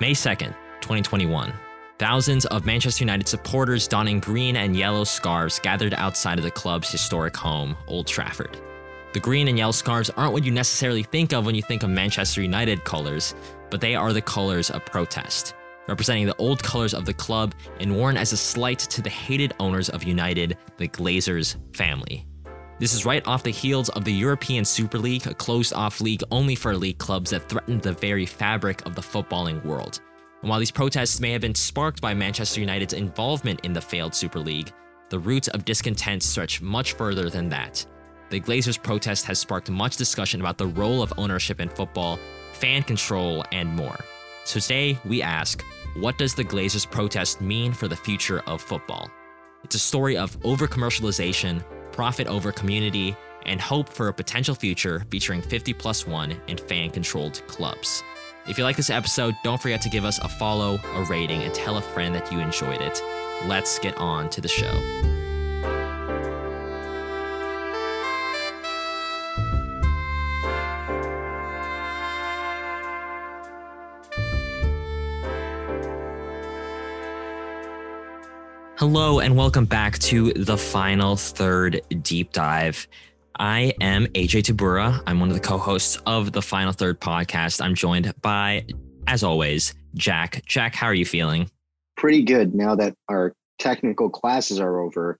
May 2nd, 2021. Thousands of Manchester United supporters donning green and yellow scarves gathered outside of the club's historic home, Old Trafford. The green and yellow scarves aren't what you necessarily think of when you think of Manchester United colors, but they are the colors of protest, representing the old colors of the club and worn as a slight to the hated owners of United, the Glazers family. This is right off the heels of the European Super League, a closed off league only for elite clubs that threatened the very fabric of the footballing world. And while these protests may have been sparked by Manchester United's involvement in the failed Super League, the roots of discontent stretch much further than that. The Glazers' protest has sparked much discussion about the role of ownership in football, fan control, and more. So today, we ask what does the Glazers' protest mean for the future of football? It's a story of over commercialization, profit over community, and hope for a potential future featuring 50 plus 1 and fan controlled clubs. If you like this episode, don't forget to give us a follow, a rating, and tell a friend that you enjoyed it. Let's get on to the show. Hello, and welcome back to the final third deep dive. I am AJ Tabura. I'm one of the co hosts of the Final Third podcast. I'm joined by, as always, Jack. Jack, how are you feeling? Pretty good now that our technical classes are over.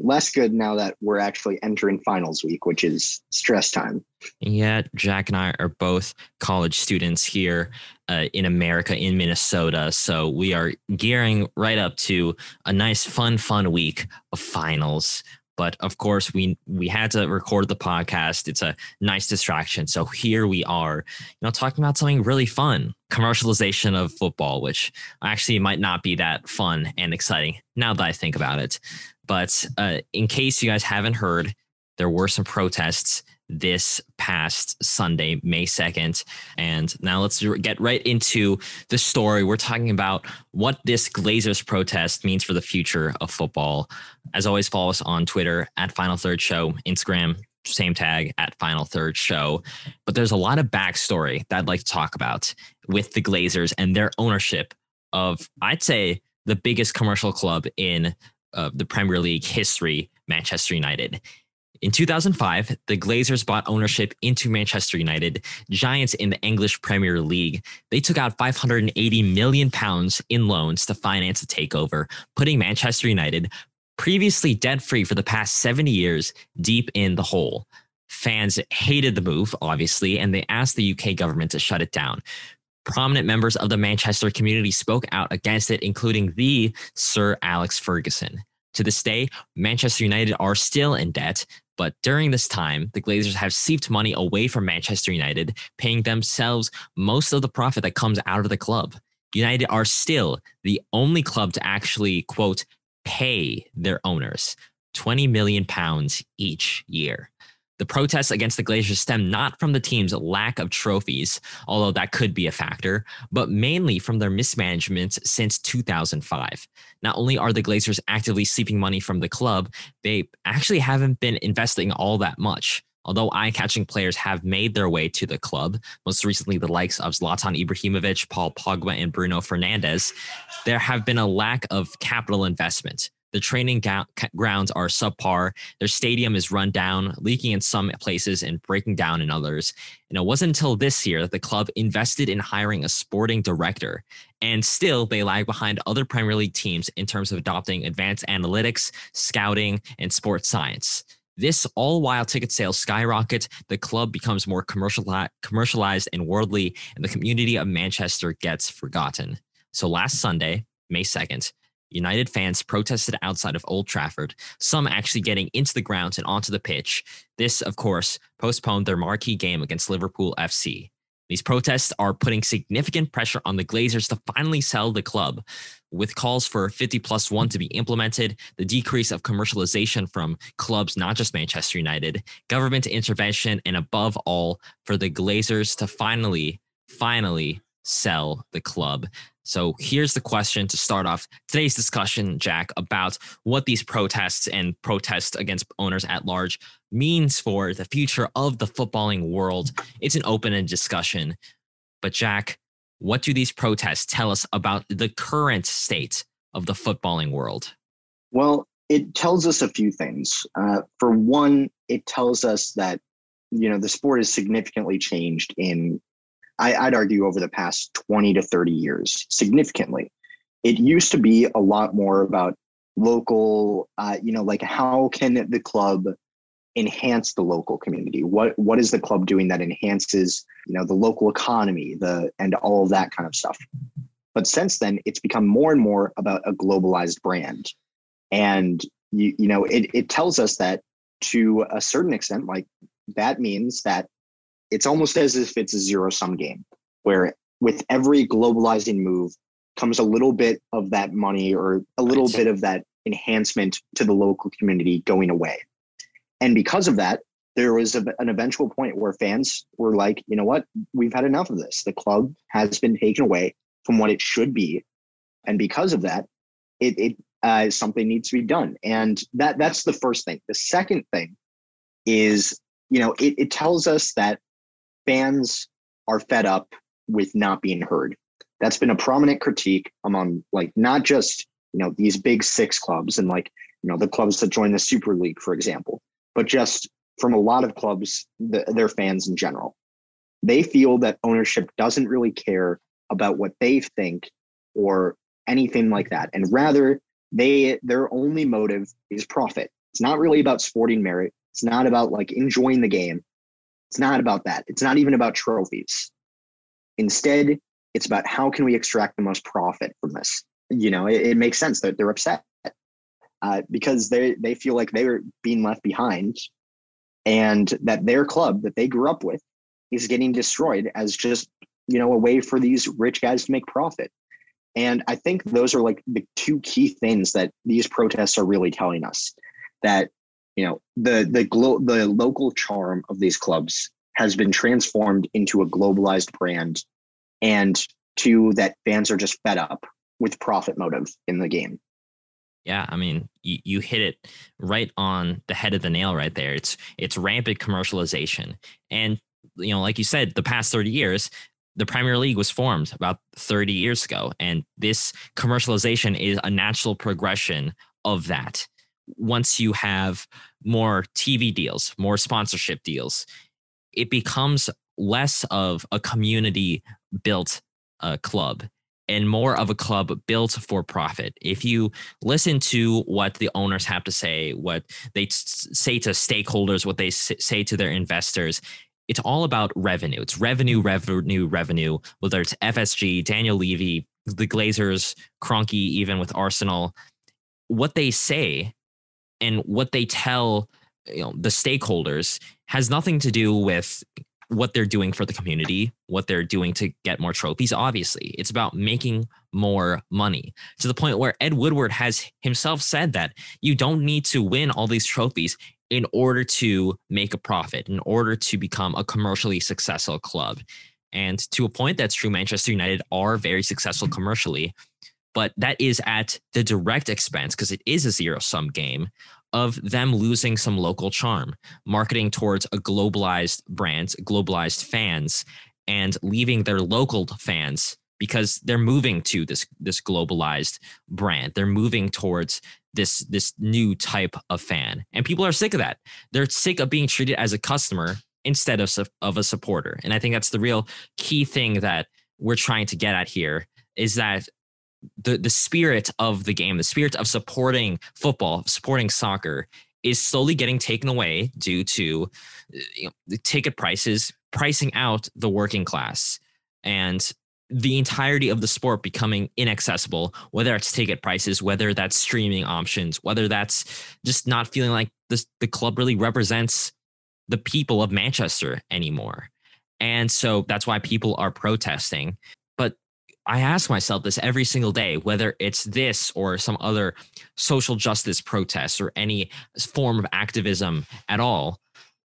Less good now that we're actually entering finals week, which is stress time. Yeah, Jack and I are both college students here uh, in America, in Minnesota. So we are gearing right up to a nice, fun, fun week of finals. But of course, we we had to record the podcast. It's a nice distraction. So here we are, you know, talking about something really fun, commercialization of football, which actually might not be that fun and exciting now that I think about it. But uh, in case you guys haven't heard, there were some protests this past Sunday, May 2nd. And now let's get right into the story. We're talking about what this Glazers protest means for the future of football. As always, follow us on Twitter at Final Third Show, Instagram, same tag at Final Third Show. But there's a lot of backstory that I'd like to talk about with the Glazers and their ownership of, I'd say, the biggest commercial club in uh, the Premier League history, Manchester United. In 2005, the Glazers bought ownership into Manchester United, giants in the English Premier League. They took out 580 million pounds in loans to finance the takeover, putting Manchester United, previously debt free for the past 70 years, deep in the hole. Fans hated the move, obviously, and they asked the UK government to shut it down. Prominent members of the Manchester community spoke out against it, including the Sir Alex Ferguson. To this day, Manchester United are still in debt, but during this time, the Glazers have seeped money away from Manchester United, paying themselves most of the profit that comes out of the club. United are still the only club to actually, quote, pay their owners 20 million pounds each year. The protests against the Glazers stem not from the team's lack of trophies, although that could be a factor, but mainly from their mismanagement since 2005. Not only are the Glazers actively seeping money from the club, they actually haven't been investing all that much. Although eye catching players have made their way to the club, most recently the likes of Zlatan Ibrahimovic, Paul Pogba, and Bruno Fernandes, there have been a lack of capital investment. The training ga- grounds are subpar. Their stadium is run down, leaking in some places and breaking down in others. And it wasn't until this year that the club invested in hiring a sporting director. And still, they lag behind other Premier League teams in terms of adopting advanced analytics, scouting, and sports science. This all while ticket sales skyrocket, the club becomes more commercialized and worldly, and the community of Manchester gets forgotten. So last Sunday, May 2nd, United fans protested outside of Old Trafford, some actually getting into the grounds and onto the pitch. This, of course, postponed their marquee game against Liverpool FC. These protests are putting significant pressure on the Glazers to finally sell the club. With calls for 50 plus one to be implemented, the decrease of commercialization from clubs, not just Manchester United, government intervention, and above all, for the Glazers to finally, finally sell the club. So here's the question to start off today's discussion, Jack, about what these protests and protests against owners at large means for the future of the footballing world. It's an open and discussion. But Jack, what do these protests tell us about the current state of the footballing world? Well, it tells us a few things. Uh, for one, it tells us that you know the sport has significantly changed in I, would argue over the past 20 to 30 years significantly. It used to be a lot more about local uh, you know like how can the club enhance the local community? What what is the club doing that enhances you know the local economy the and all of that kind of stuff? But since then it's become more and more about a globalized brand. And you, you know it, it tells us that to a certain extent like that means that it's almost as if it's a zero sum game where with every globalizing move comes a little bit of that money or a little right. bit of that enhancement to the local community going away. And because of that, there was a, an eventual point where fans were like, you know what, we've had enough of this. The club has been taken away from what it should be. And because of that, it, it uh, something needs to be done. And that that's the first thing. The second thing is, you know, it, it tells us that fans are fed up with not being heard. That's been a prominent critique among like not just you know these big six clubs and like you know the clubs that join the Super League, for example, but just from a lot of clubs, the, their fans in general. They feel that ownership doesn't really care about what they think or anything like that, and rather they their only motive is profit. It's not really about sporting merit. It's not about like enjoying the game. It's not about that. It's not even about trophies. Instead, it's about how can we extract the most profit from this. You know, it, it makes sense that they're upset uh, because they they feel like they're being left behind, and that their club that they grew up with is getting destroyed as just you know a way for these rich guys to make profit. And I think those are like the two key things that these protests are really telling us that you know the the glo- the local charm of these clubs has been transformed into a globalized brand and two that fans are just fed up with profit motive in the game. Yeah i mean you, you hit it right on the head of the nail right there. It's it's rampant commercialization. And you know like you said the past 30 years the Premier League was formed about 30 years ago, and this commercialization is a natural progression of that. Once you have more TV deals, more sponsorship deals, it becomes less of a community built uh, club and more of a club built for profit. If you listen to what the owners have to say, what they t- say to stakeholders, what they s- say to their investors, it's all about revenue. It's revenue, revenue, revenue, whether it's FSG, Daniel Levy, the Glazers, Kroenke, even with Arsenal. What they say and what they tell you know the stakeholders has nothing to do with what they're doing for the community, what they're doing to get more trophies. Obviously, it's about making more money to the point where Ed Woodward has himself said that you don't need to win all these trophies in order to make a profit, in order to become a commercially successful club. And to a point, that's true. Manchester United are very successful commercially, but that is at the direct expense because it is a zero sum game of them losing some local charm, marketing towards a globalized brand, globalized fans, and leaving their local fans because they're moving to this this globalized brand. They're moving towards this this new type of fan, and people are sick of that. They're sick of being treated as a customer instead of of a supporter. And I think that's the real key thing that we're trying to get at here is that the the spirit of the game, the spirit of supporting football, supporting soccer, is slowly getting taken away due to you know, the ticket prices pricing out the working class and the entirety of the sport becoming inaccessible whether it's ticket prices whether that's streaming options whether that's just not feeling like this, the club really represents the people of manchester anymore. And so that's why people are protesting I ask myself this every single day, whether it's this or some other social justice protests or any form of activism at all.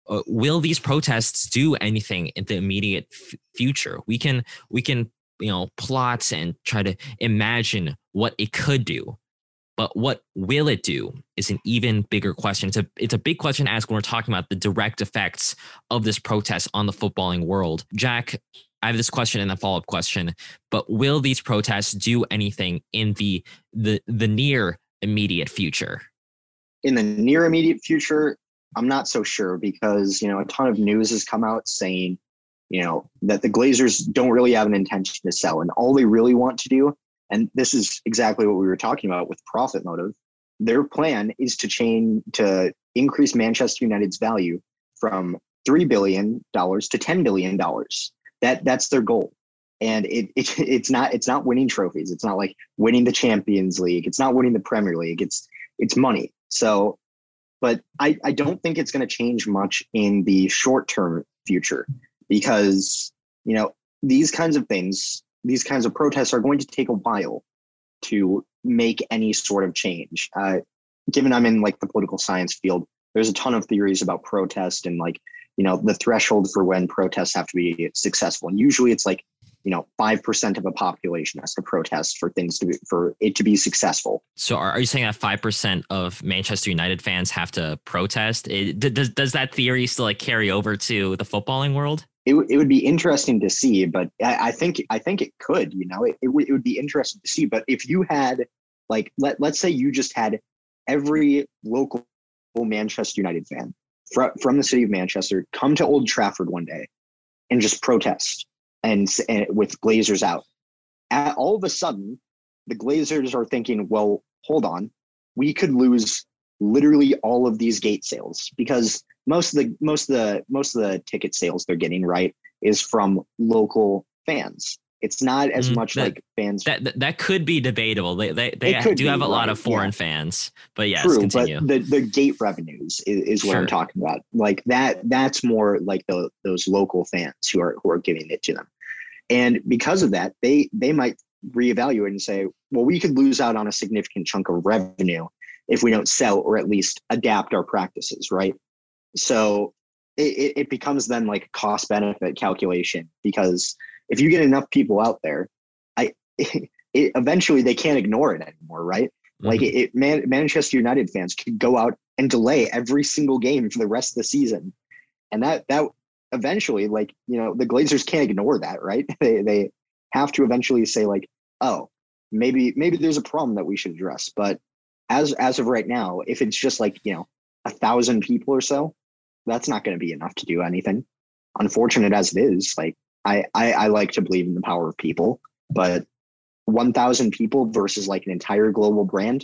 Uh, will these protests do anything in the immediate f- future? We can we can you know plot and try to imagine what it could do, but what will it do is an even bigger question. It's a it's a big question to ask when we're talking about the direct effects of this protest on the footballing world. Jack, I have this question and a follow up question. But will these protests do anything in the the the near immediate future? In the near immediate future, I'm not so sure because you know a ton of news has come out saying you know that the Glazers don't really have an intention to sell, and all they really want to do, and this is exactly what we were talking about with profit motive. Their plan is to change to increase Manchester United's value from three billion dollars to ten billion dollars. That that's their goal, and it, it it's not it's not winning trophies. It's not like winning the Champions League. It's not winning the Premier League. It's it's money. So, but I I don't think it's going to change much in the short term future because you know these kinds of things, these kinds of protests are going to take a while to make any sort of change. Uh, given I'm in like the political science field, there's a ton of theories about protest and like you know the threshold for when protests have to be successful. And usually it's like you know 5% of a population has to protest for things to be for it to be successful. So are, are you saying that 5% of manchester united fans have to protest? It, does, does that theory still like carry over to the footballing world? It, it would be interesting to see but I, I think i think it could you know? It, it, w- it would be interesting to see but if you had like let, let's say you just had every local manchester united fan fr- from the city of Manchester come to Old Trafford one day and just protest and, and with Glazers out. At, all of a sudden, the Glazers are thinking, well, hold on, we could lose literally all of these gate sales because most of the most of the most of the ticket sales they're getting right is from local fans it's not as mm, much that, like fans. That, that could be debatable. They they, they do be, have a right, lot of foreign yeah. fans, but yes, True, continue. But the, the gate revenues is, is what sure. I'm talking about. Like that that's more like the, those local fans who are who are giving it to them, and because of that, they they might reevaluate and say, well, we could lose out on a significant chunk of revenue if we don't sell or at least adapt our practices, right? So it, it becomes then like a cost benefit calculation because if you get enough people out there, I it, eventually they can't ignore it anymore, right? Mm-hmm. Like it, it Man, Manchester United fans could go out and delay every single game for the rest of the season, and that that eventually, like you know, the Glazers can't ignore that, right? They they have to eventually say like, oh, maybe maybe there's a problem that we should address. But as as of right now, if it's just like you know a thousand people or so, that's not going to be enough to do anything. Unfortunate as it is, like I, I, I like to believe in the power of people, but 1,000 people versus like an entire global brand,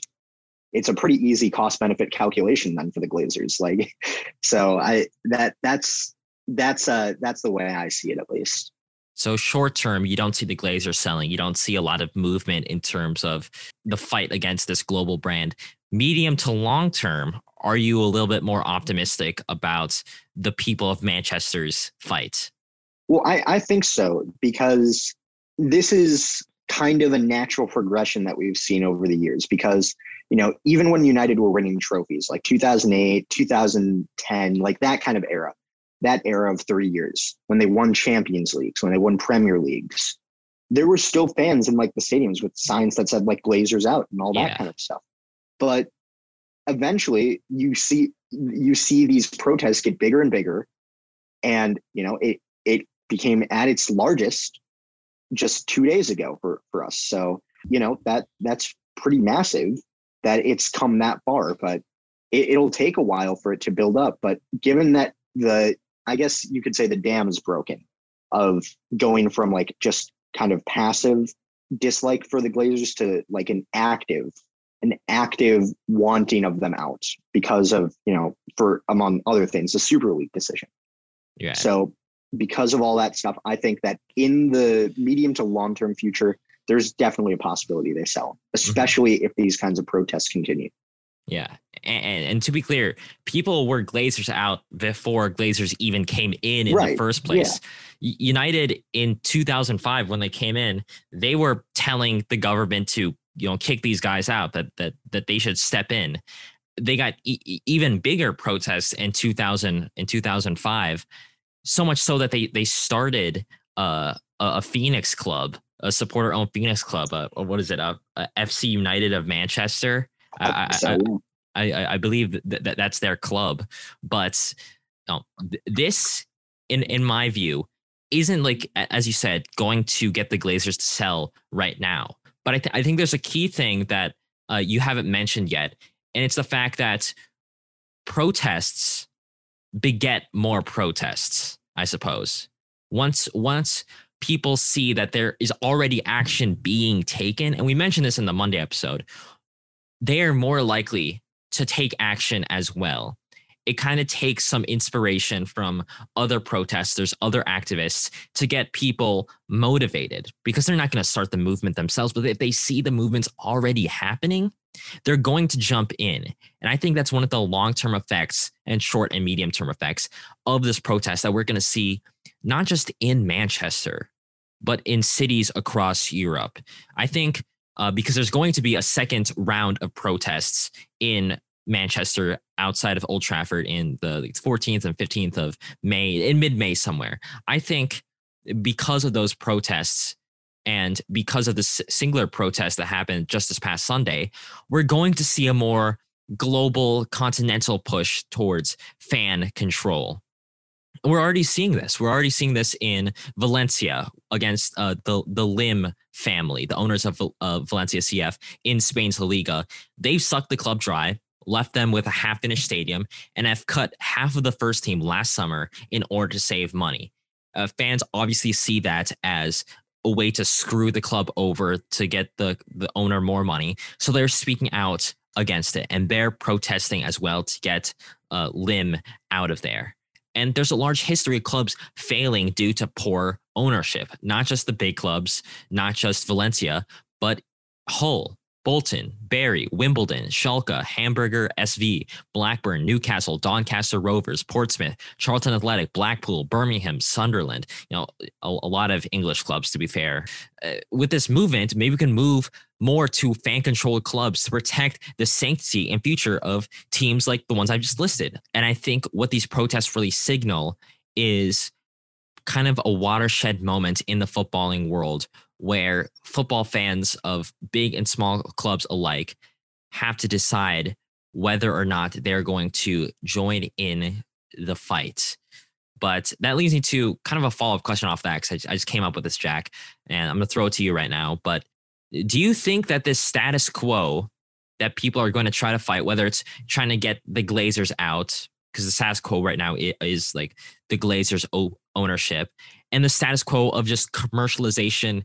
it's a pretty easy cost benefit calculation then for the Glazers. Like, so I that that's that's uh that's the way I see it at least. So short term, you don't see the Glazers selling. You don't see a lot of movement in terms of the fight against this global brand. Medium to long term, are you a little bit more optimistic about the people of Manchester's fight? Well, I, I think so because this is kind of a natural progression that we've seen over the years because you know even when united were winning trophies like 2008 2010 like that kind of era that era of 30 years when they won champions leagues when they won premier leagues there were still fans in like the stadiums with signs that said like glazers out and all that yeah. kind of stuff but eventually you see you see these protests get bigger and bigger and you know it became at its largest just two days ago for, for us. So, you know, that that's pretty massive that it's come that far, but it, it'll take a while for it to build up. But given that the, I guess you could say the dam is broken of going from like just kind of passive dislike for the Glazers to like an active, an active wanting of them out because of, you know, for among other things, the Super League decision. Yeah. So because of all that stuff, I think that in the medium to long term future, there's definitely a possibility they sell, mm-hmm. especially mm-hmm. if these kinds of protests continue. Yeah. And, and, to be clear, people were Glazers out before Glazers even came in in right. the first place. Yeah. United in 2005, when they came in, they were telling the government to, you know, kick these guys out, that that that they should step in. They got e- even bigger protests in 2000 in 2005 so much so that they they started uh, a Phoenix club, a supporter owned Phoenix club. Uh, what is it? Uh, uh, FC United of Manchester. I, I, I, I, believe that, that that's their club. But um, this, in in my view, isn't like as you said going to get the Glazers to sell right now. But I, th- I think there's a key thing that uh, you haven't mentioned yet, and it's the fact that protests beget more protests. I suppose once once people see that there is already action being taken, and we mentioned this in the Monday episode, they are more likely to take action as well it kind of takes some inspiration from other protesters, other activists to get people motivated because they're not going to start the movement themselves. But if they see the movement's already happening, they're going to jump in. And I think that's one of the long term effects and short and medium term effects of this protest that we're going to see not just in Manchester, but in cities across Europe. I think uh, because there's going to be a second round of protests in Manchester outside of Old Trafford in the 14th and 15th of May, in mid May somewhere. I think because of those protests and because of the singular protest that happened just this past Sunday, we're going to see a more global continental push towards fan control. We're already seeing this. We're already seeing this in Valencia against uh, the the Lim family, the owners of uh, Valencia CF in Spain's La Liga. They've sucked the club dry left them with a half finished stadium, and have cut half of the first team last summer in order to save money. Uh, fans obviously see that as a way to screw the club over to get the, the owner more money. So they're speaking out against it and they're protesting as well to get uh, Lim out of there. And there's a large history of clubs failing due to poor ownership, not just the big clubs, not just Valencia, but Hull, Bolton, Bury, Wimbledon, Schalke, Hamburger SV, Blackburn, Newcastle, Doncaster Rovers, Portsmouth, Charlton Athletic, Blackpool, Birmingham, Sunderland. You know, a, a lot of English clubs, to be fair. Uh, with this movement, maybe we can move more to fan controlled clubs to protect the sanctity and future of teams like the ones I've just listed. And I think what these protests really signal is kind of a watershed moment in the footballing world where football fans of big and small clubs alike have to decide whether or not they're going to join in the fight. But that leads me to kind of a follow up question off that because I, just came up with this, Jack, and I'm going to throw it to you right now. But do you think that this status quo that people are going to try to fight, whether it's trying to get the Glazers out, because the status quo right now is like the Glazers' ownership, and the status quo of just commercialization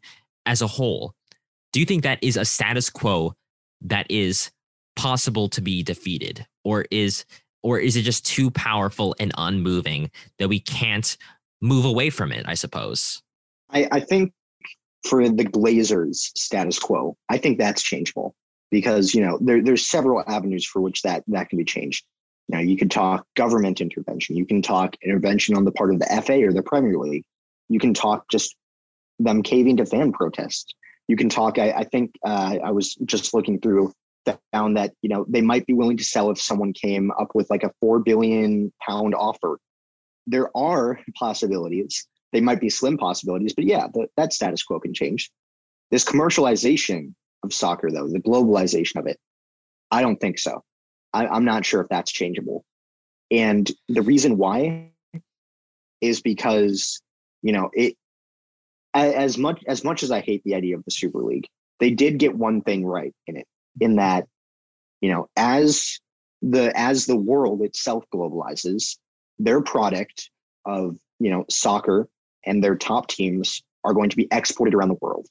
as a whole, do you think that is a status quo that is possible to be defeated, or is or is it just too powerful and unmoving that we can't move away from it? I suppose. I, I think for the Glazers status quo, I think that's changeable because you know there, there's several avenues for which that that can be changed. Now you can talk government intervention, you can talk intervention on the part of the FA or the Premier League, you can talk just them caving to fan protest. You can talk. I, I think uh, I was just looking through, that found that you know they might be willing to sell if someone came up with like a four billion pound offer. There are possibilities. They might be slim possibilities, but yeah, the, that status quo can change. This commercialization of soccer, though, the globalization of it, I don't think so. I, I'm not sure if that's changeable. And the reason why is because you know it as much as much as I hate the idea of the Super League, they did get one thing right in it, in that, you know, as the as the world itself globalizes, their product of you know soccer and their top teams are going to be exported around the world.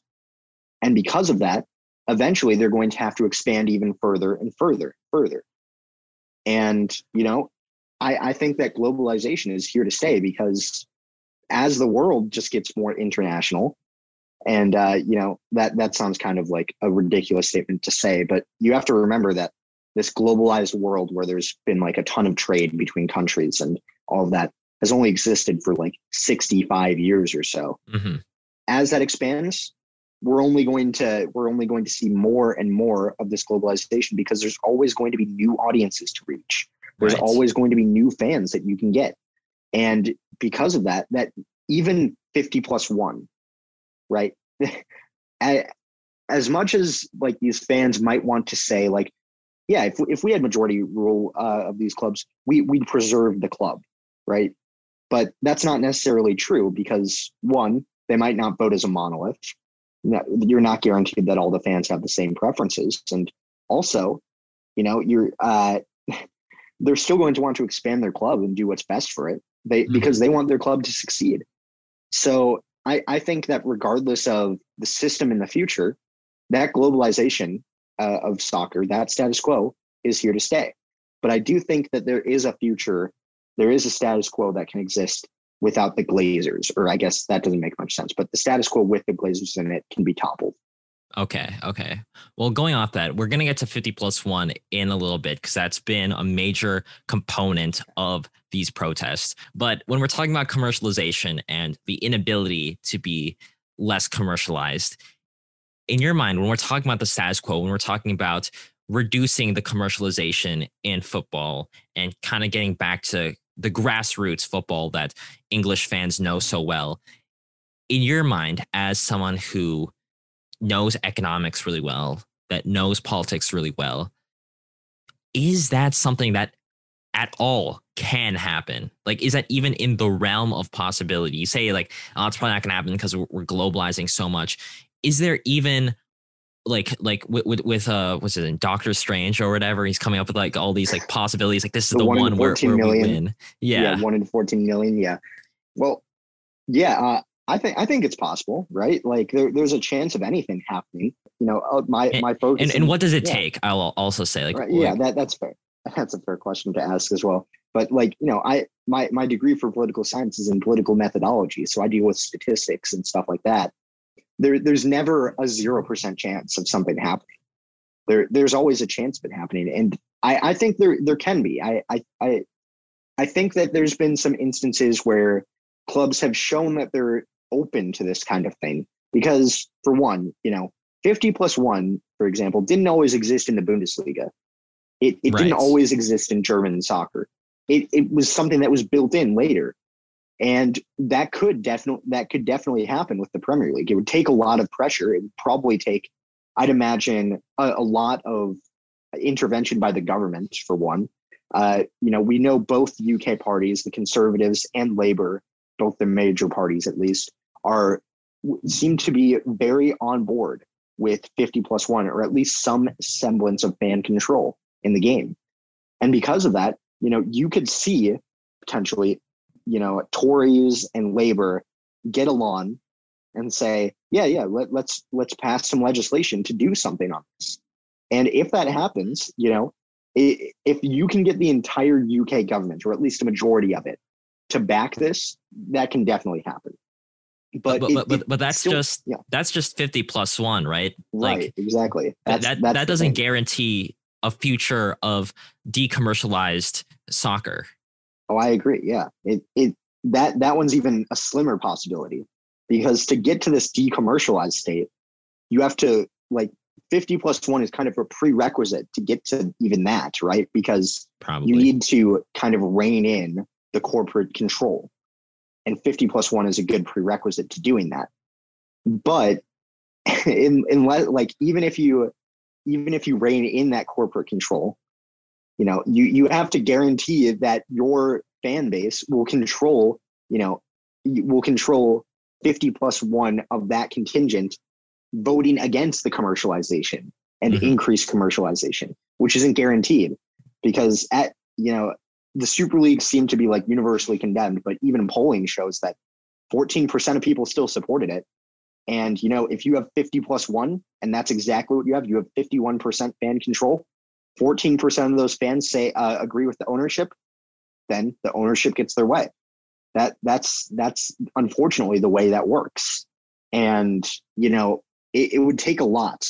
And because of that, eventually they're going to have to expand even further and further, further. And, you know, I, I think that globalization is here to stay because as the world just gets more international and uh, you know that that sounds kind of like a ridiculous statement to say but you have to remember that this globalized world where there's been like a ton of trade between countries and all of that has only existed for like 65 years or so mm-hmm. as that expands we're only going to we're only going to see more and more of this globalization because there's always going to be new audiences to reach there's right. always going to be new fans that you can get and because of that, that even 50 plus one, right? as much as like these fans might want to say, like, yeah, if, if we had majority rule uh, of these clubs, we, we'd preserve the club, right? But that's not necessarily true because one, they might not vote as a monolith. You're not guaranteed that all the fans have the same preferences, and also, you know, you're uh, they're still going to want to expand their club and do what's best for it. They mm-hmm. because they want their club to succeed. So I, I think that regardless of the system in the future, that globalization uh, of soccer, that status quo, is here to stay. But I do think that there is a future, there is a status quo that can exist without the Glazers, or I guess that doesn't make much sense, but the status quo with the Glazers in it can be toppled. Okay. Okay. Well, going off that, we're going to get to 50 plus one in a little bit because that's been a major component of these protests. But when we're talking about commercialization and the inability to be less commercialized, in your mind, when we're talking about the status quo, when we're talking about reducing the commercialization in football and kind of getting back to the grassroots football that English fans know so well, in your mind, as someone who knows economics really well, that knows politics really well, is that something that at all can happen? Like, is that even in the realm of possibility? You say, like, oh, it's probably not going to happen because we're globalizing so much. Is there even like like with with, with uh what's it in Doctor Strange or whatever he's coming up with like all these like possibilities like this is the, the one, one where, where we win yeah. yeah one in 14 million yeah well yeah uh, I think I think it's possible, right? Like there, there's a chance of anything happening. You know, uh, my and, my focus. And, and what does it yeah. take? I'll also say, like, right, yeah, that that's fair. That's a fair question to ask as well. But like, you know, I my my degree for political science is in political methodology, so I deal with statistics and stuff like that. There, there's never a zero percent chance of something happening. There, there's always a chance of it happening, and I, I think there there can be. I, I, I, I think that there's been some instances where clubs have shown that they're open to this kind of thing. Because for one you know 50 plus one for example didn't always exist in the bundesliga. It, it right. didn't always exist in german soccer. It, it was something that was built in later. And that could definitely that could definitely happen with the premier league. It would take a lot of pressure. It would probably take i'd imagine a, a lot of intervention by the government for one. Uh, you know we know both uk parties the conservatives and labor both the major parties at least, are seem to be very on board with 50 plus one, or at least some semblance of fan control in the game. And because of that, you know, you could see potentially, you know, Tories and Labor get along and say, yeah, yeah, let, let's let's pass some legislation to do something on this. And if that happens, you know, if you can get the entire UK government, or at least a majority of it, to back this, that can definitely happen. But but, it, but, but, but, that's still, just yeah. that's just 50 plus one, right? Right, like, exactly. That's, that that's that doesn't guarantee a future of decommercialized soccer. Oh, I agree. Yeah. It it that that one's even a slimmer possibility because to get to this decommercialized state, you have to like 50 plus one is kind of a prerequisite to get to even that, right? Because Probably. you need to kind of rein in the corporate control. And 50 plus one is a good prerequisite to doing that. But in, in like even if you even if you rein in that corporate control, you know, you you have to guarantee that your fan base will control, you know, will control 50 plus one of that contingent voting against the commercialization and mm-hmm. increased commercialization, which isn't guaranteed because at you know the Super League seemed to be like universally condemned, but even polling shows that 14% of people still supported it. And you know, if you have 50 plus one, and that's exactly what you have, you have 51% fan control. 14% of those fans say uh, agree with the ownership, then the ownership gets their way. That that's that's unfortunately the way that works. And you know, it, it would take a lot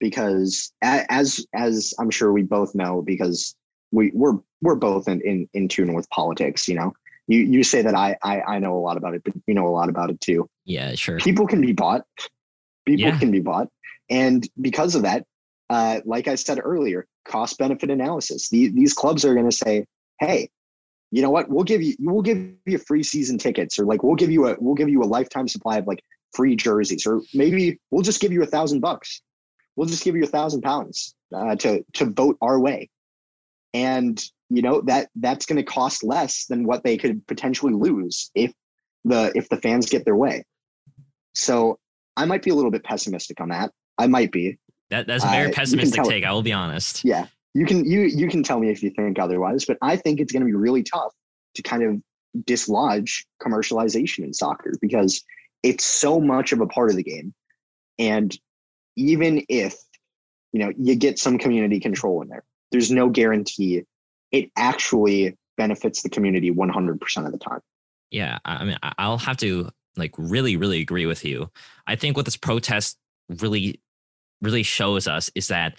because as as I'm sure we both know, because we we're we're both in, in in tune with politics you know? You you say that I, I i know a lot about it but you know a lot about it too. Yeah sure. People can be bought. People yeah. can be bought. And because of that uh like i said earlier cost benefit analysis. These, these clubs are going to say hey you know what? We'll give you we'll give you free season tickets or like we'll give you a we'll give you a lifetime supply of like free jerseys or maybe we'll just give you a thousand bucks. We'll just give you a thousand pounds uh, to to vote our way and you know that that's going to cost less than what they could potentially lose if the if the fans get their way. So I might be a little bit pessimistic on that. I might be. That that's a very uh, pessimistic take. I will be honest. Yeah, you can you you can tell me if you think otherwise, but I think it's going to be really tough to kind of dislodge commercialization in soccer because it's so much of a part of the game, and even if you know you get some community control in there, there's no guarantee it actually benefits the community 100% of the time. Yeah, I mean, I'll have to like really, really agree with you. I think what this protest really, really shows us is that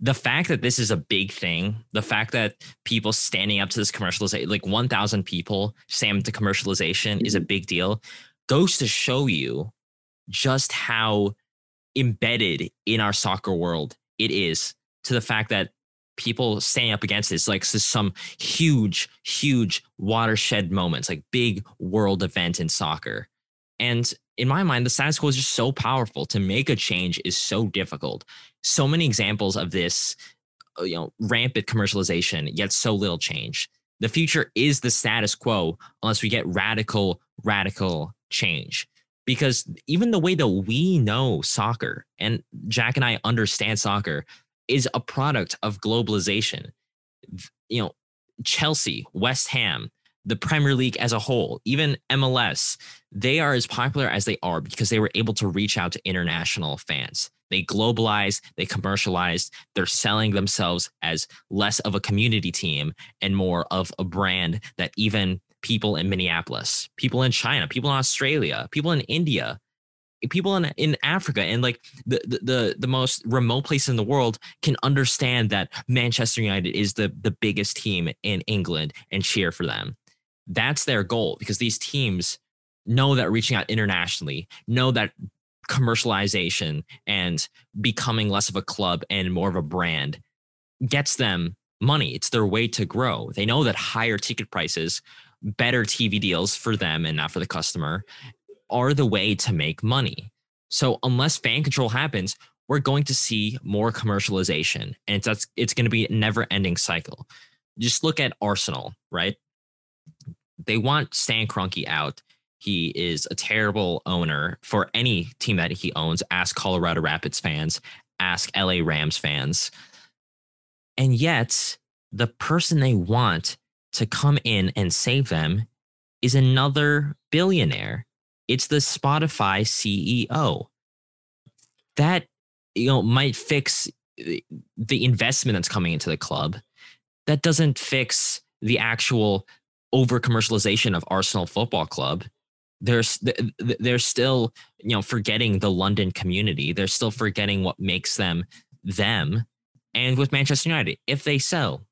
the fact that this is a big thing, the fact that people standing up to this commercialization, like 1,000 people standing to commercialization mm-hmm. is a mm-hmm. big deal, goes to show you just how embedded in our soccer world it is to the fact that people standing up against this like this some huge huge watershed moments like big world event in soccer. And in my mind the status quo is just so powerful. To make a change is so difficult. So many examples of this uh, you know rampant commercialization yet so little change. The future is the status quo unless we get radical radical change. Because even the way that we know soccer and Jack and I understand soccer is a product of globalization. You know, Chelsea, West Ham, the Premier League as a whole, even MLS, they are as popular as they are because they were able to reach out to international fans. They globalized, they commercialized, they're selling themselves as less of a community team and more of a brand that even people in Minneapolis, people in China, people in Australia, people in India, people in in Africa and like the, the the most remote place in the world can understand that Manchester United is the the biggest team in England and cheer for them. That's their goal because these teams know that reaching out internationally, know that commercialization and becoming less of a club and more of a brand gets them money. It's their way to grow. They know that higher ticket prices, better TV deals for them and not for the customer, are the way to make money. So unless fan control happens, we're going to see more commercialization, and it's that's it's going to be a never-ending cycle. Just look at Arsenal, right? They want Stan Kroenke out. He is a terrible owner for any team that he owns. Ask Colorado Rapids fans, ask LA Rams fans. And yet, the person they want to come in and save them is another billionaire it's the Spotify CEO. That you know might fix uh, the investment that's coming into the club. That doesn't fix the actual over commercialization of Arsenal Football Club. There's they're still you know forgetting the London community. They're still forgetting what makes them them. And with Manchester United, if they sell,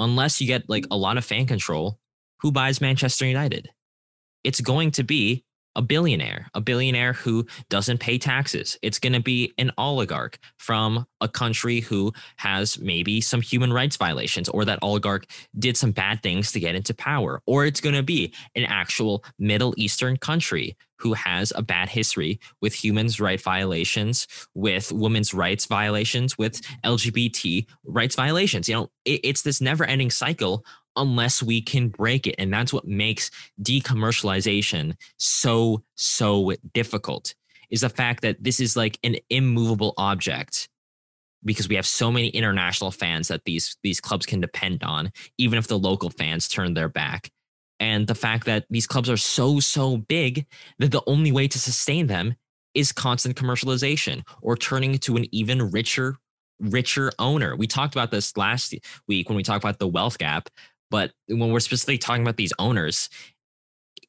unless you get like a lot of fan control, who buys Manchester United? It's going to be a billionaire, a billionaire who doesn't pay taxes. It's going to be an oligarch from a country who has maybe some human rights violations, or that oligarch did some bad things to get into power. Or it's going to be an actual Middle Eastern country who has a bad history with human rights violations, with women's rights violations, with LGBT rights violations. You know, it, it's this never ending cycle unless we can break it. And that's what makes decommercialization so, so difficult is the fact that this is like an immovable object because we have so many international fans that these these clubs can depend on even if the local fans turn their back. And the fact that these clubs are so so big that the only way to sustain them is constant commercialization or turning to an even richer richer owner. We talked about this last week when we talked about the wealth gap but when we're specifically talking about these owners,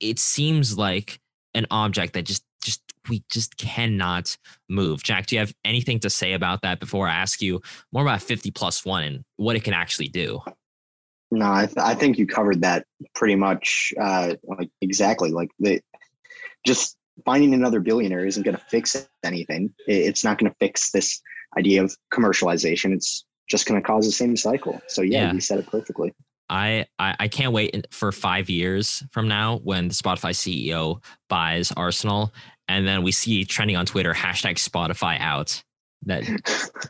it seems like an object that just just we just cannot move. Jack, do you have anything to say about that before I ask you more about 50 plus one and what it can actually do? No, I, th- I think you covered that pretty much uh, like exactly. Like the just finding another billionaire isn't going to fix anything. It's not going to fix this idea of commercialization. It's just going to cause the same cycle. So yeah, yeah. you said it perfectly. I, I, I can't wait for five years from now when the Spotify CEO buys Arsenal, and then we see trending on Twitter hashtag Spotify out. That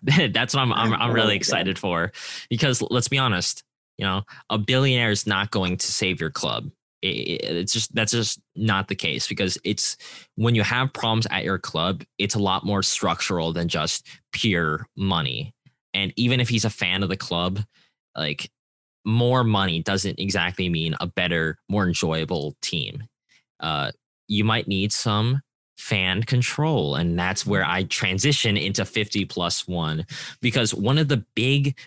that's what I'm I'm, I'm really excited for because let's be honest, You know, a billionaire is not going to save your club. it's just that's just not the case because it's when you have problems at your club, it's a lot more structural than just pure money. And even if he's a fan of the club, like more money doesn't exactly mean a better, more enjoyable team. Uh, you might need some fan control. And that's where I transition into 50 plus one because one of the big,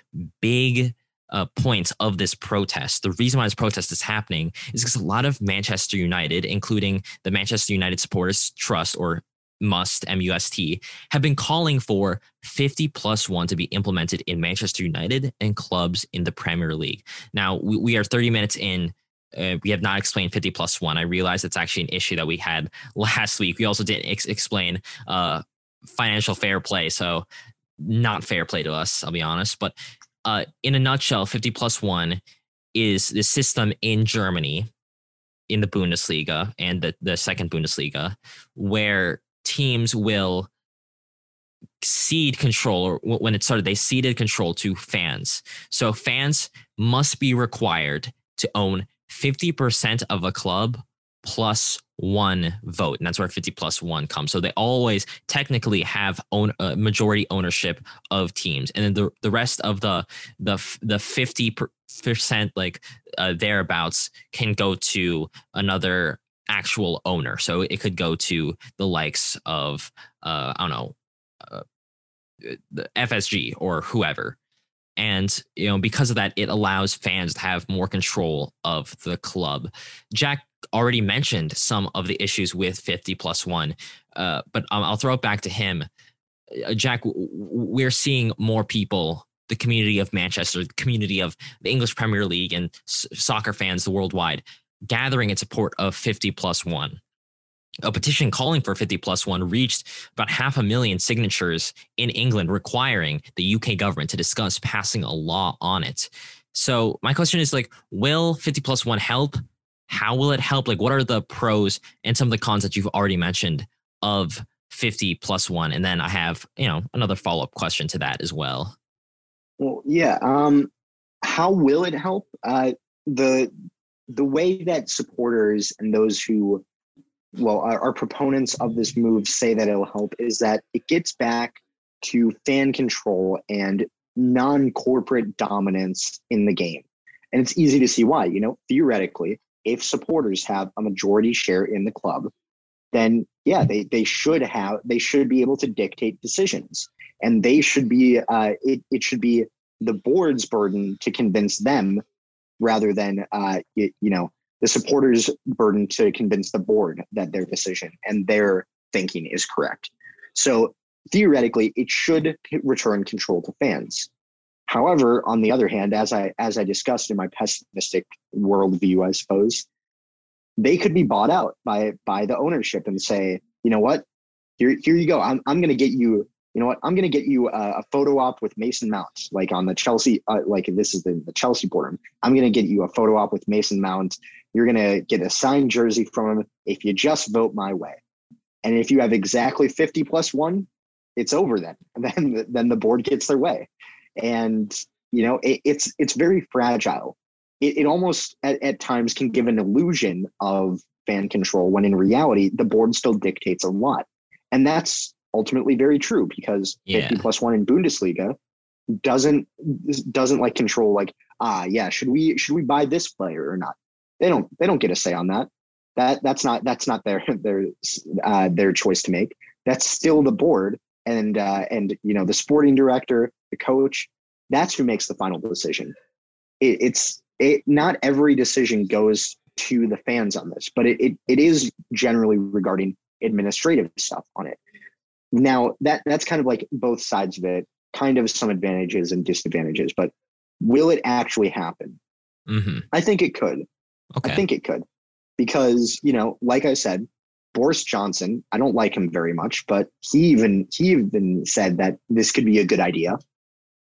big uh, points of this protest, the reason why this protest is happening is because a lot of Manchester United, including the Manchester United Supporters Trust or must MUST have been calling for 50 plus one to be implemented in Manchester United and clubs in the Premier League. Now we, we are 30 minutes in. Uh, we have not explained 50 plus one. I realize it's actually an issue that we had last week. We also didn't ex- explain uh, financial fair play. So not fair play to us, I'll be honest. But uh, in a nutshell, 50 plus one is the system in Germany in the Bundesliga and the, the second Bundesliga where teams will cede control or when it started they ceded control to fans. So fans must be required to own 50% of a club plus one vote and that's where 50 plus one comes. So they always technically have own uh, majority ownership of teams and then the, the rest of the the the 50 percent like uh, thereabouts can go to another actual owner. So it could go to the likes of uh, I don't know uh, the FSG or whoever. And you know, because of that, it allows fans to have more control of the club. Jack already mentioned some of the issues with 50 plus one, uh, but um, I'll throw it back to him. Uh, Jack, we're seeing more people, the community of Manchester, the community of the English Premier League, and s- soccer fans worldwide gathering in support of 50 plus one. A petition calling for 50 plus one reached about half a million signatures in England, requiring the UK government to discuss passing a law on it. So, my question is like, will 50 plus one help? How will it help? Like, what are the pros and some of the cons that you've already mentioned of 50 plus one? And then I have, you know, another follow up question to that as well. Well, yeah. Um, how will it help? Uh, the the way that supporters and those who well are, are, proponents of this move say that it'll help is that it gets back to fan control and non-corporate dominance in the game. And it's easy to see why you know theoretically if supporters have a majority share in the club then yeah they they should have they should be able to dictate decisions. And they should be uh, it, it should be the board's burden to convince them rather than uh, you, you know the supporters' burden to convince the board that their decision and their thinking is correct. So theoretically, it should return control to fans. However, on the other hand, as I as I discussed in my pessimistic worldview, I suppose they could be bought out by by the ownership and say, you know what, here here you go. I'm I'm going to get you you know what? I'm going to get you a, a, photo op with Mason Mount, like on the Chelsea, uh, like this is the, the Chelsea board. I'm going to get you a photo op with Mason Mount. You're going to get a signed jersey from him if you just vote my way. And if you have exactly 50 plus one, it's over then. Then, then the board gets their way. And, you know, it, it's, it's very fragile. It, it almost at, at times can give an illusion of fan control when in reality, the board still dictates a lot. And that's ultimately very true because yeah. 50 plus one in Bundesliga doesn't doesn't like control like ah yeah should we should we buy this player or not? They don't they don't get a say on that. That that's not that's not their their uh, their choice to make. That's still the board and uh, and you know the sporting director the coach that's who makes the final decision. It, it's it not every decision goes to the fans on this but it, it, it is generally regarding administrative stuff on it now that that's kind of like both sides of it, kind of some advantages and disadvantages, but will it actually happen? Mm-hmm. I think it could. Okay. I think it could. Because, you know, like I said, Boris Johnson, I don't like him very much, but he even he even said that this could be a good idea.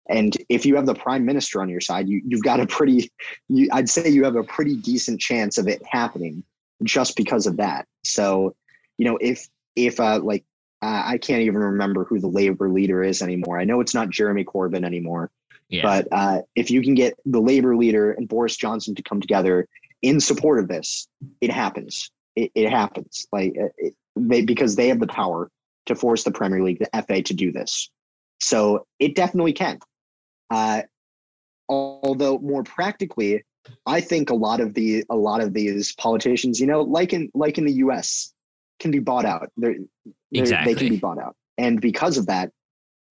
And if you have the prime minister on your side, you, you've got a pretty, you, I'd say you have a pretty decent chance of it happening just because of that. So, you know, if if uh, like uh, I can't even remember who the labor leader is anymore. I know it's not Jeremy Corbyn anymore, Yeah. But uh, if you can get the labor leader and Boris Johnson to come together in support of this, it happens. It, it happens. Like uh, it, they because they have the power to force the Premier League, the FA, to do this. So it definitely can. Uh, although more practically, I think a lot of the a lot of these politicians, you know, like in like in the U.S., can be bought out. They're, they're, exactly. They can be bought out, and because of that,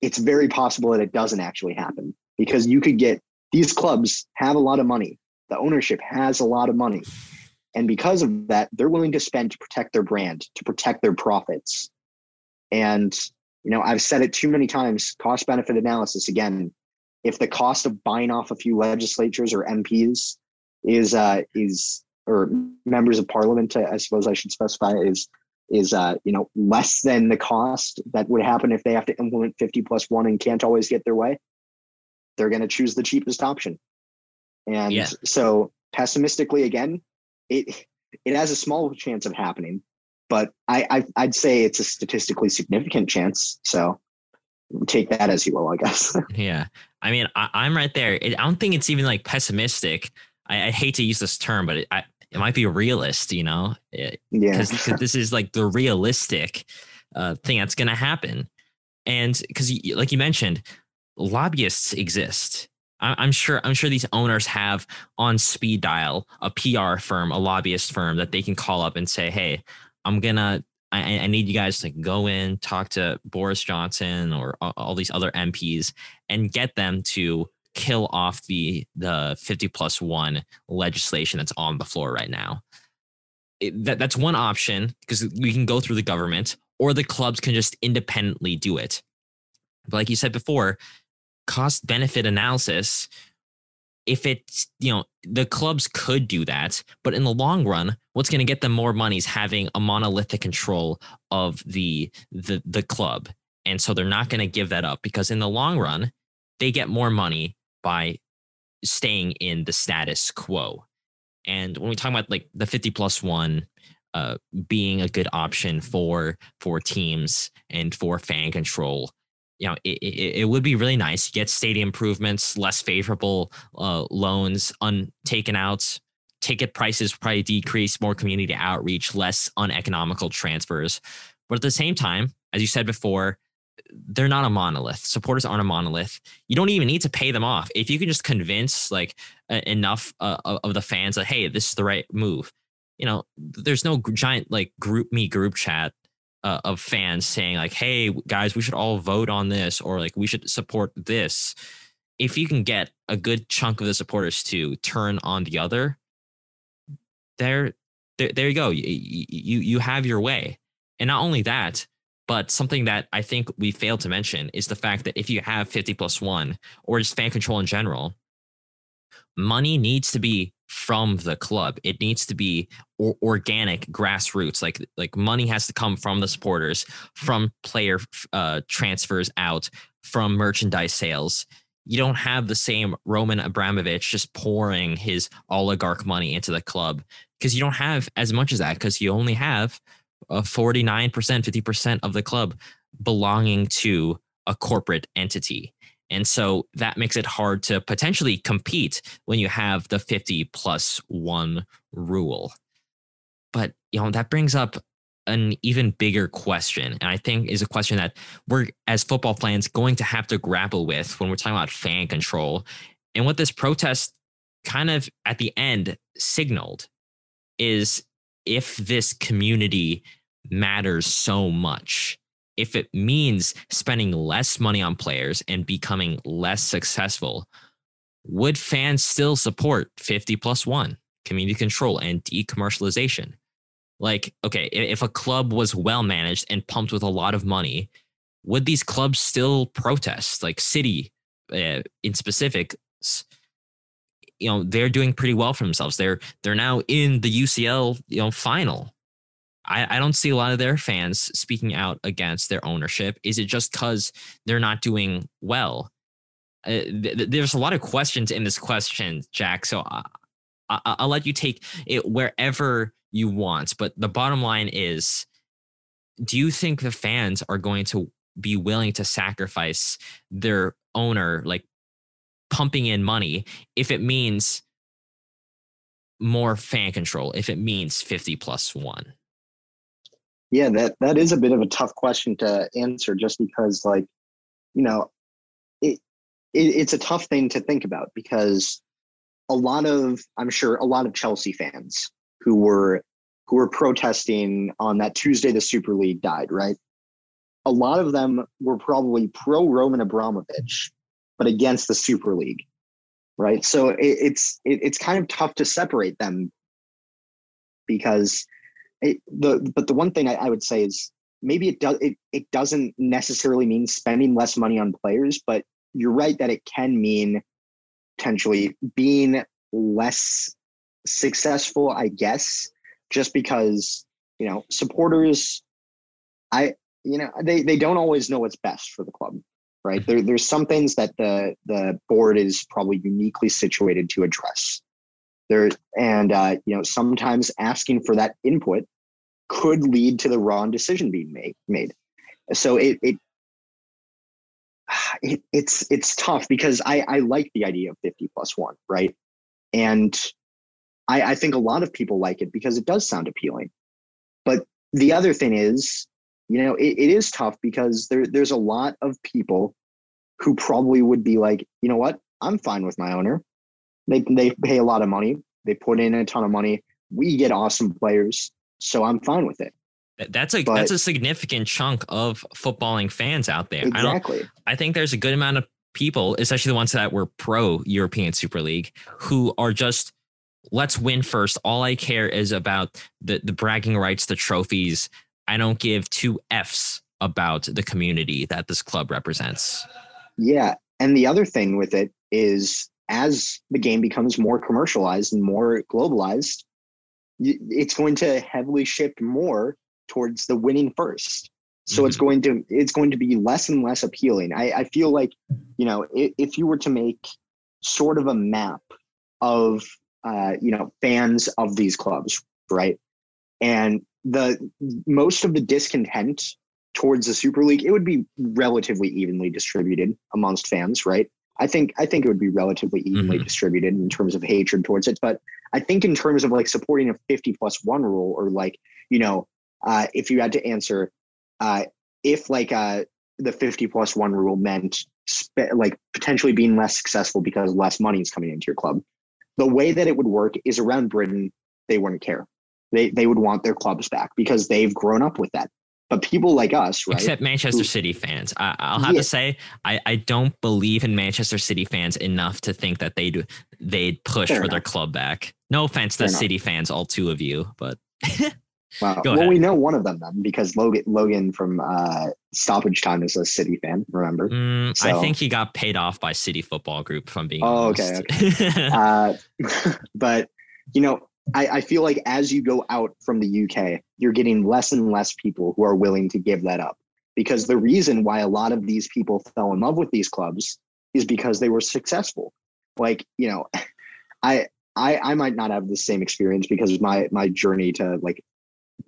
it's very possible that it doesn't actually happen because you could get these clubs have a lot of money. The ownership has a lot of money. And because of that, they're willing to spend to protect their brand, to protect their profits. And, you know, I've said it too many times cost benefit analysis again. If the cost of buying off a few legislatures or MPs is, uh, is, or members of parliament, I suppose I should specify, is, is, uh, you know, less than the cost that would happen if they have to implement 50 plus one and can't always get their way, they're going to choose the cheapest option. And yeah. so pessimistically, again, it it has a small chance of happening, but I, I would say it's a statistically significant chance. So take that as you will, I guess. yeah, I mean, I, am right there. I don't think it's even like pessimistic. I, I hate to use this term, but it, I, it might be a realist, you know? It, yeah, because this is like the realistic uh, thing that's going to happen, and because like you mentioned, lobbyists exist I'm sure I'm sure these owners have on speed dial a PR firm, a lobbyist firm that they can call up and say, "Hey, I'm gonna I, I, need you guys to go in, talk to Boris Johnson or all these other MPs, and get them to kill off the the 50 plus one legislation that's on the floor right now. It, that, that's one option because we can go through the government, or the clubs can just independently do it. But like you said before, cost benefit analysis if it's you know the clubs could do that but in the long run what's going to get them more money is having a monolithic control of the the the club and so they're not going to give that up because in the long run they get more money by staying in the status quo and when we talk about like the 50 plus 1 uh, being a good option for for teams and for fan control you know, it, it, it, would be really nice. get stadium improvements, less favorable uh, loans, untaken outs, ticket prices probably decrease, more community outreach, less uneconomical transfers. But at the same time, as you said before, they're not a monolith. Supporters aren't a monolith. You don't even need to pay them off. If you can just convince like enough uh, of the fans that hey, this is the right move. You know, there's no giant like GroupMe group chat uh, of fans saying like, "Hey guys, we should all vote on this," or like, "We should support this." If you can get a good chunk of the supporters to turn on the other, there, there, there you go. You, you you have your way, and not only that, but something that I think we failed to mention is the fact that if you have 50 plus one or just fan control in general, money needs to be from the club. It needs to be or- organic grassroots. Like like money has to come from the supporters, from player uh, transfers out, from merchandise sales. You don't have the same Roman Abramovich just pouring his oligarch money into the club because you don't have as much as that because you only have a 49%, 50% of the club belonging to a corporate entity. And so that makes it hard to potentially compete when you have the 50 plus one rule. But, you know, that brings up an even bigger question. And I think is a question that we're, as football fans, going to have to grapple with when we're talking about fan control. And what this protest kind of at the end signaled is if this community matters so much if it means spending less money on players and becoming less successful, would fans still support 50 plus one community control and decommercialization? Like, okay, if a club was well managed and pumped with a lot of money, would these clubs still protest? Like City, uh, in specific, you know, they're doing pretty well for themselves. They're they're now in the UCL, you know, final. I, I don't see a lot of their fans speaking out against their ownership. Is it just because they're not doing well? Uh, th- there's a lot of questions in this question, Jack. So I, I, I'll let you take it wherever you want. But the bottom line is do you think the fans are going to be willing to sacrifice their owner like pumping in money if it means more fan control, if it means 50 plus one? Yeah, that that is a bit of a tough question to answer just because like, you know, it, it it's a tough thing to think about because a lot of I'm sure a lot of Chelsea fans who were who were protesting on that Tuesday the Super League died, right? A lot of them were probably pro Roman Abramovich, but against the Super League, right? So it, it's it, it's kind of tough to separate them because it, the but the one thing I, I would say is maybe it does it, it doesn't necessarily mean spending less money on players, but you're right that it can mean potentially being less successful, I guess, just because you know supporters i you know they they don't always know what's best for the club right? There, there's some things that the the board is probably uniquely situated to address. There and uh, you know sometimes asking for that input could lead to the wrong decision being made made. So it it, it it's it's tough because i i like the idea of 50 plus one right? And I, I think a lot of people like it because it does sound appealing. But the other thing is, you know, it, it is tough because there there's a lot of people who probably would be like, you know what, I'm fine with my owner. They they pay a lot of money. They put in a ton of money. We get awesome players, so I'm fine with it. That's a but, that's a significant chunk of footballing fans out there. Exactly. I, I think there's a good amount of people, especially the ones that were pro European Super League, who are just let's win first. All I care is about the the bragging rights, the trophies. I don't give two F's about the community that this club represents. Yeah. And the other thing with it is as the game becomes more commercialized and more globalized, it's going to heavily shift more towards the winning first. So mm-hmm. it's going to it's going to be less and less appealing. I, I feel like, you know, if, if you were to make sort of a map of uh, you know fans of these clubs, right? And the most of the discontent towards the Super League, it would be relatively evenly distributed amongst fans, right? I think I think it would be relatively evenly mm-hmm. distributed in terms of hatred towards it. But I think in terms of like supporting a 50 plus one rule or like, you know, uh, if you had to answer uh, if like uh, the 50 plus one rule meant spe- like potentially being less successful because less money is coming into your club, the way that it would work is around Britain, they wouldn't care. They they would want their clubs back because they've grown up with that. But people like us, right? Except Manchester who, City fans. I, will have yeah. to say, I, I don't believe in Manchester City fans enough to think that they do they'd push Fair for enough. their club back. No offense Fair to enough. City fans, all two of you, but Wow. well, ahead. we know one of them then because Logan Logan from uh, Stoppage Time is a City fan. Remember? Mm, so, I think he got paid off by City Football Group from being. Oh, okay. okay. uh, but you know, I, I feel like as you go out from the UK, you're getting less and less people who are willing to give that up because the reason why a lot of these people fell in love with these clubs is because they were successful. Like you know, I I I might not have the same experience because my my journey to like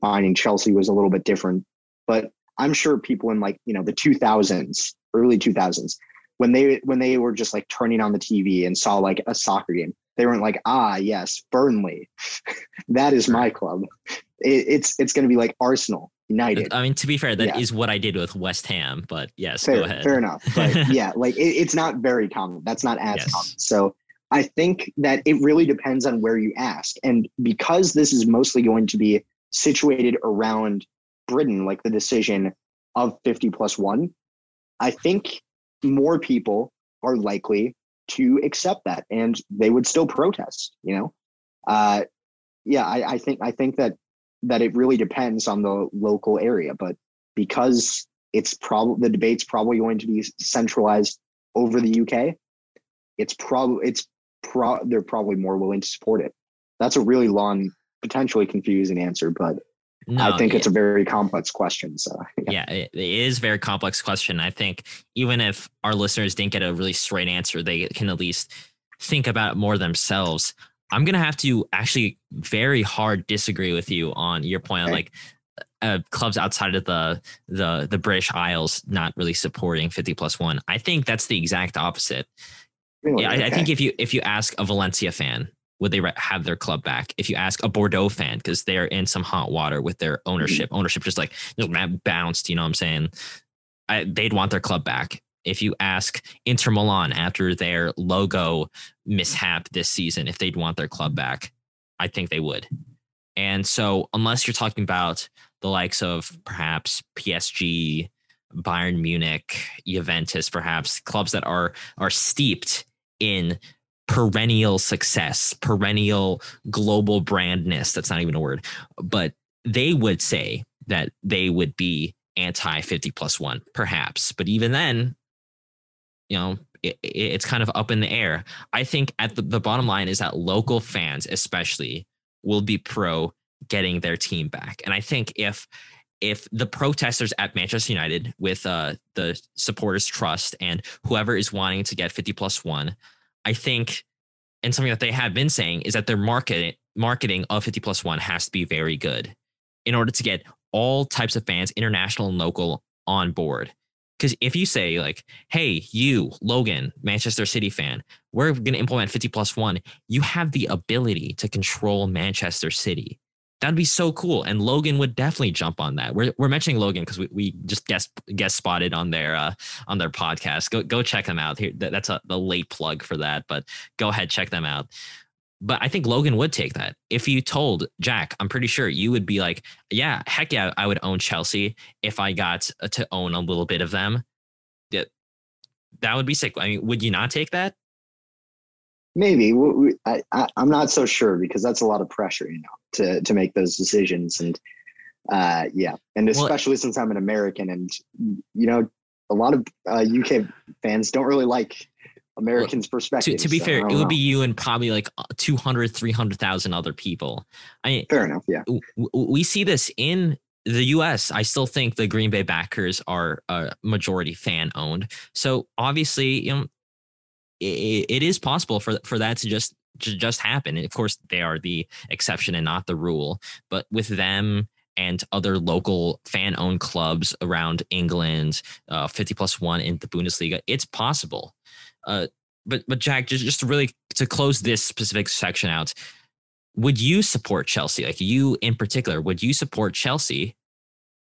finding Chelsea was a little bit different. But I'm sure people in like, you know, the 2000s, early 2000s, when they when they were just like turning on the TV and saw like a soccer game, they weren't like, ah, yes, Burnley, that is my club. It, it's it's going to be like Arsenal, United. I mean, to be fair, that yeah. is what I did with West Ham. But yes, fair, go ahead. Fair enough. But yeah, like it, it's not very common. That's not as yes. common. So I think that it really depends on where you ask, and because this is mostly going to be situated around Britain, like the decision of 50 plus one, I think more people are likely to accept that and they would still protest, you know? Uh, yeah, I, I think I think that that it really depends on the local area, but because it's probably the debate's probably going to be centralized over the UK, it's probably it's pro they're probably more willing to support it. That's a really long potentially confusing answer, but no, I think it's a very complex question. So yeah. yeah, it is a very complex question. I think even if our listeners didn't get a really straight answer, they can at least think about it more themselves. I'm gonna have to actually very hard disagree with you on your point okay. on like uh, clubs outside of the the the British Isles not really supporting 50 plus one. I think that's the exact opposite. yeah, I, I, think if you if you ask a Valencia fan, would they have their club back? If you ask a Bordeaux fan, because they're in some hot water with their ownership, mm-hmm. ownership just like just bounced. You know what I'm saying? I, they'd want their club back. If you ask Inter Milan after their logo mishap this season, if they'd want their club back, I think they would. And so, unless you're talking about the likes of perhaps PSG, Bayern Munich, Juventus, perhaps clubs that are are steeped in perennial success, perennial global brandness. That's not even a word, but they would say that they would be anti 50 plus one, perhaps. But even then, you know, it, it's kind of up in the air. I think at the, the bottom line is that local fans, especially, will be pro getting their team back. And I think if if the protesters at Manchester United with uh, the supporters trust and whoever is wanting to get 50 plus one, I think, and something that they have been saying is that their market marketing of 50 plus one has to be very good in order to get all types of fans, international and local, on board. Because if you say like, "Hey, you, Logan, Manchester City fan, we're going to implement 50 plus one," you have the ability to control Manchester City That'd be so cool. And Logan would definitely jump on that. We're, we're mentioning Logan because we, we just guest guest spotted on their uh, on their podcast. Go go check them out. Here that's a, a late plug for that, but go ahead check them out. But I think Logan would take that. If you told Jack, I'm pretty sure you would be like, yeah, heck yeah, I would own Chelsea if I got to own a little bit of them. That that would be sick. I mean, would you not take that? Maybe I, I am not so sure because that's a lot of pressure, you know, to to make those decisions and uh yeah, and especially well, since I'm an American and you know a lot of uh, UK fans don't really like Americans' well, perspective. To, to be so fair, it would know. be you and probably like 200, 300,000 other people. I fair enough. Yeah. We see this in the US. I still think the Green Bay Packers are a majority fan owned. So obviously, you know, it, it is possible for for that to just to just happen. And of course, they are the exception and not the rule. But with them and other local fan-owned clubs around England, uh, 50 plus one in the Bundesliga, it's possible. Uh, but but Jack, just just really to close this specific section out, would you support Chelsea? Like you in particular, would you support Chelsea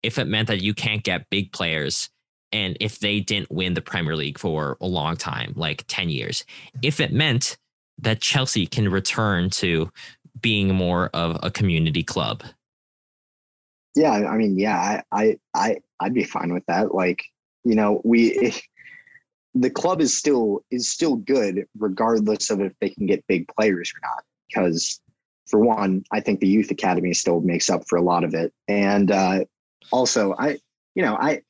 if it meant that you can't get big players and if they didn't win the Premier League for a long time, like 10 years, if it meant that Chelsea can return to being more of a community club. Yeah, I mean, yeah, I I I I'd be fine with that. Like, you know, we the club is still is still good regardless of if they can get big players or not because for one, I think the youth academy still makes up for a lot of it. And uh also I you know, I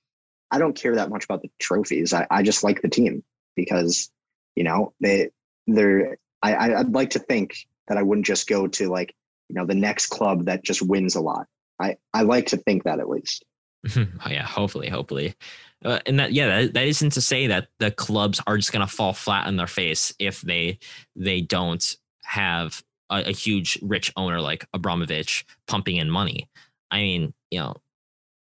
I don't care that much about the trophies. I, I just like the team because, you know, they they're I I'd like to think that I wouldn't just go to like, you know, the next club that just wins a lot. I I like to think that at least. oh, yeah, hopefully, hopefully. Uh, and that yeah, that, that isn't to say that the clubs are just going to fall flat on their face if they they don't have a, a huge rich owner like Abramovich pumping in money. I mean, you know,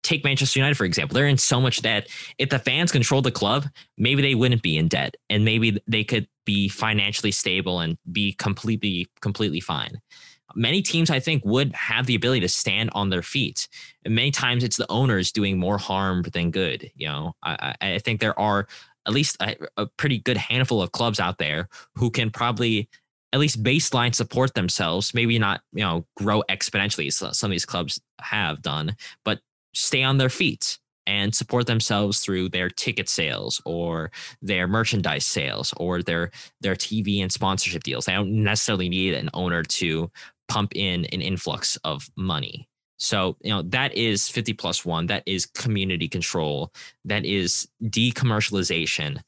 take Manchester United, for example. They're in so much debt. If the fans controlled the club, maybe they wouldn't be in debt and maybe they could be financially stable and be completely, completely fine. Many teams, I think, would have the ability to stand on their feet. And many times it's the owners doing more harm than good. You know, I, I think there are at least a, a pretty good handful of clubs out there who can probably at least baseline support themselves maybe not you know grow exponentially so some of these clubs have done but stay on their feet and support themselves through their ticket sales or their merchandise sales or their their TV and sponsorship deals. They don't necessarily need an owner to pump in an influx of money. So, you know, that is 50 plus one. That is community control. That is decommercialization.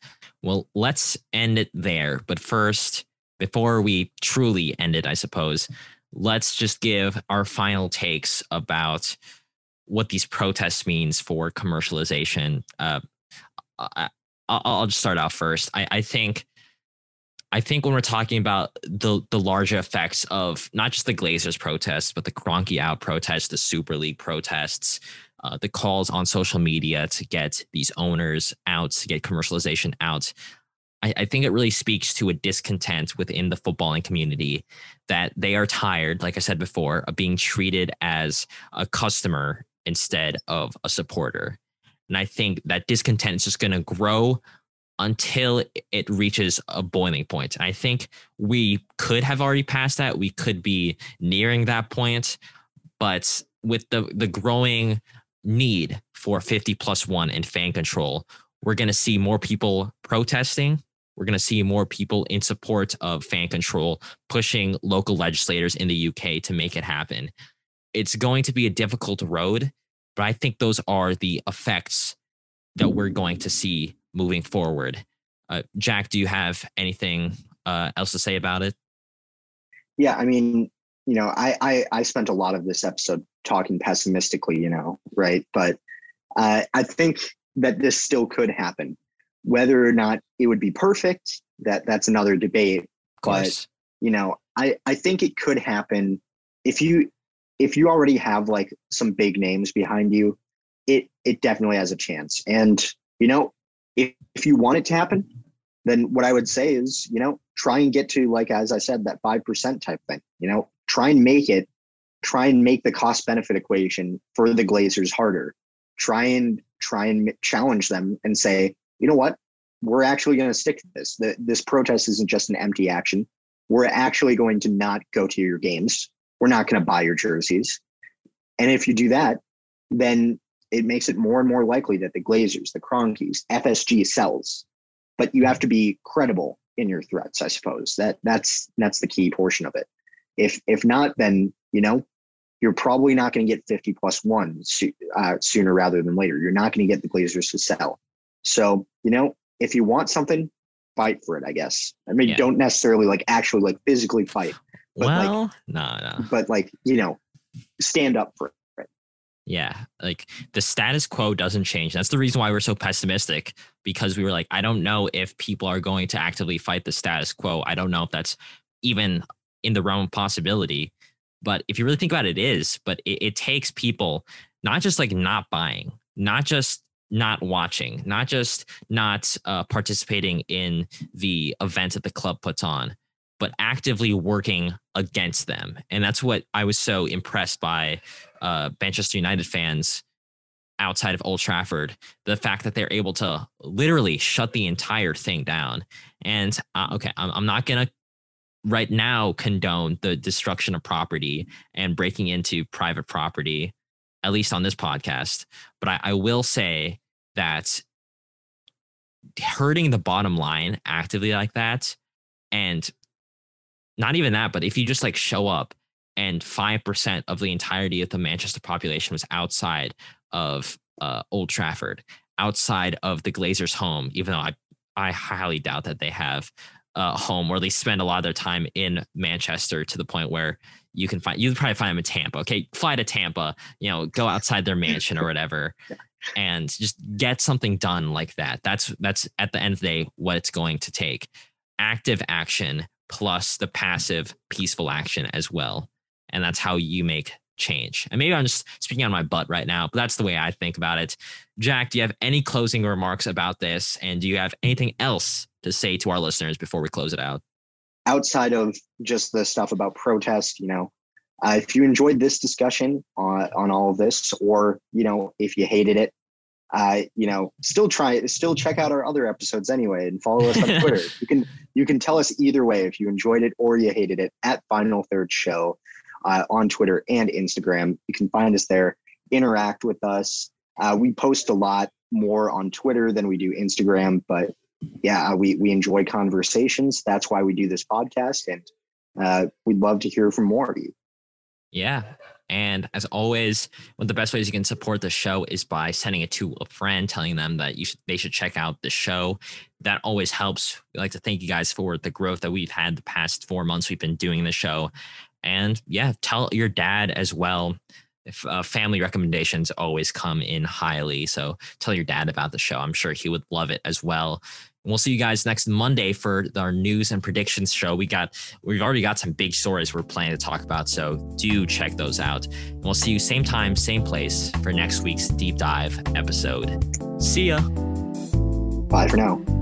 Well, let's end it there. But first, before we truly end it, I suppose, let's just give our final takes about what these protests means for commercialization. Uh, I, will just start out first. I, I think I think when we're talking about the the larger effects of not just the Glazers protests, but the Kroenke out protests, the Super League protests, uh, the calls on social media to get these owners out, to get commercialization out, I, I think it really speaks to a discontent within the footballing community that they are tired, like I said before, of being treated as a customer instead of a supporter. And I think that discontent is just going to grow until it reaches a boiling point. I think we could have already passed that. We could be nearing that point. But with the, the growing need for 50 plus one and fan control, we're going to see more people protesting. We're going to see more people in support of fan control pushing local legislators in the UK to make it happen. It's going to be a difficult road, but I think those are the effects that we're going to see moving forward. Uh, Jack, do you have anything uh, else to say about it? Yeah, I mean, you know, I, I I spent a lot of this episode talking pessimistically, you know, right? But uh, I think that this still could happen. Whether or not it would be perfect, that that's another debate. But you know, I I think it could happen if you if you already have like some big names behind you. It it definitely has a chance. And you know, if, if you want it to happen, then what I would say is, you know, try and get to like as I said, that five percent type thing. You know, try and make it, try and make the cost benefit equation for the Glazers harder. Try and try and challenge them and say, you know what, we're actually going to stick to this. The, this protest isn't just an empty action. We're actually going to not go to your games. We're not going to buy your jerseys. And if you do that, then it makes it more and more likely that the Glazers, the Kroenkes, FSG sells. But you have to be credible in your threats, I suppose. That that's that's the key portion of it. If if not, then you know you're probably not going to get 50 plus one uh, sooner rather than later. You're not going to get the Glazers to sell. So you know if you want something, fight for it. I guess. I mean, yeah. don't necessarily like actually like physically fight. But well, like, no, no. But like you know, stand up for it. Yeah, like the status quo doesn't change. That's the reason why we're so pessimistic because we were like, I don't know if people are going to actively fight the status quo. I don't know if that's even in the realm of possibility. But if you really think about it, it is. But it, it takes people not just like not buying, not just not watching, not just not uh, participating in the event that the club puts on, but actively working against them. And that's what I was so impressed by uh, Manchester United fans outside of Old Trafford. The fact that they're able to literally shut the entire thing down. And uh, okay, I'm, I'm not going to right now condone the destruction of property and breaking into private property, at least on this podcast. But I, I will say that hurting the bottom line actively like that and not even that, but if you just like show up and 5% of the entirety of the Manchester population was outside of uh, Old Trafford, outside of the Glazers' home, even though I, I highly doubt that they have a home or they spend a lot of their time in Manchester to the point where you can find, you probably find them in Tampa. Okay. Fly to Tampa, you know, go outside their mansion or whatever. and just get something done like that. That's that's at the end of the day what it's going to take. Active action plus the passive peaceful action as well. And that's how you make change. And maybe I'm just speaking on my butt right now, but that's the way I think about it. Jack, do you have any closing remarks about this? And do you have anything else to say to our listeners before we close it out? Outside of just the stuff about protest, you know, uh, if you enjoyed this discussion on, on all of this, or, you know, if you hated it, uh, you know, still try, it, still check out our other episodes anyway, and follow us on Twitter. you can you can tell us either way if you enjoyed it or you hated it at Final Third Show uh, on Twitter and Instagram. You can find us there, interact with us. Uh, we post a lot more on Twitter than we do Instagram, but yeah, uh, we we enjoy conversations. That's why we do this podcast, and uh, we'd love to hear from more of you. Yeah, and as always, one of the best ways you can support the show is by sending it to a friend, telling them that you should, they should check out the show. That always helps. We like to thank you guys for the growth that we've had the past four months we've been doing the show. And yeah, tell your dad as well. If uh, family recommendations always come in highly, so tell your dad about the show. I'm sure he would love it as well. We'll see you guys next Monday for our news and predictions show. We got we've already got some big stories we're planning to talk about, so do check those out. And we'll see you same time, same place for next week's deep dive episode. See ya. Bye for now.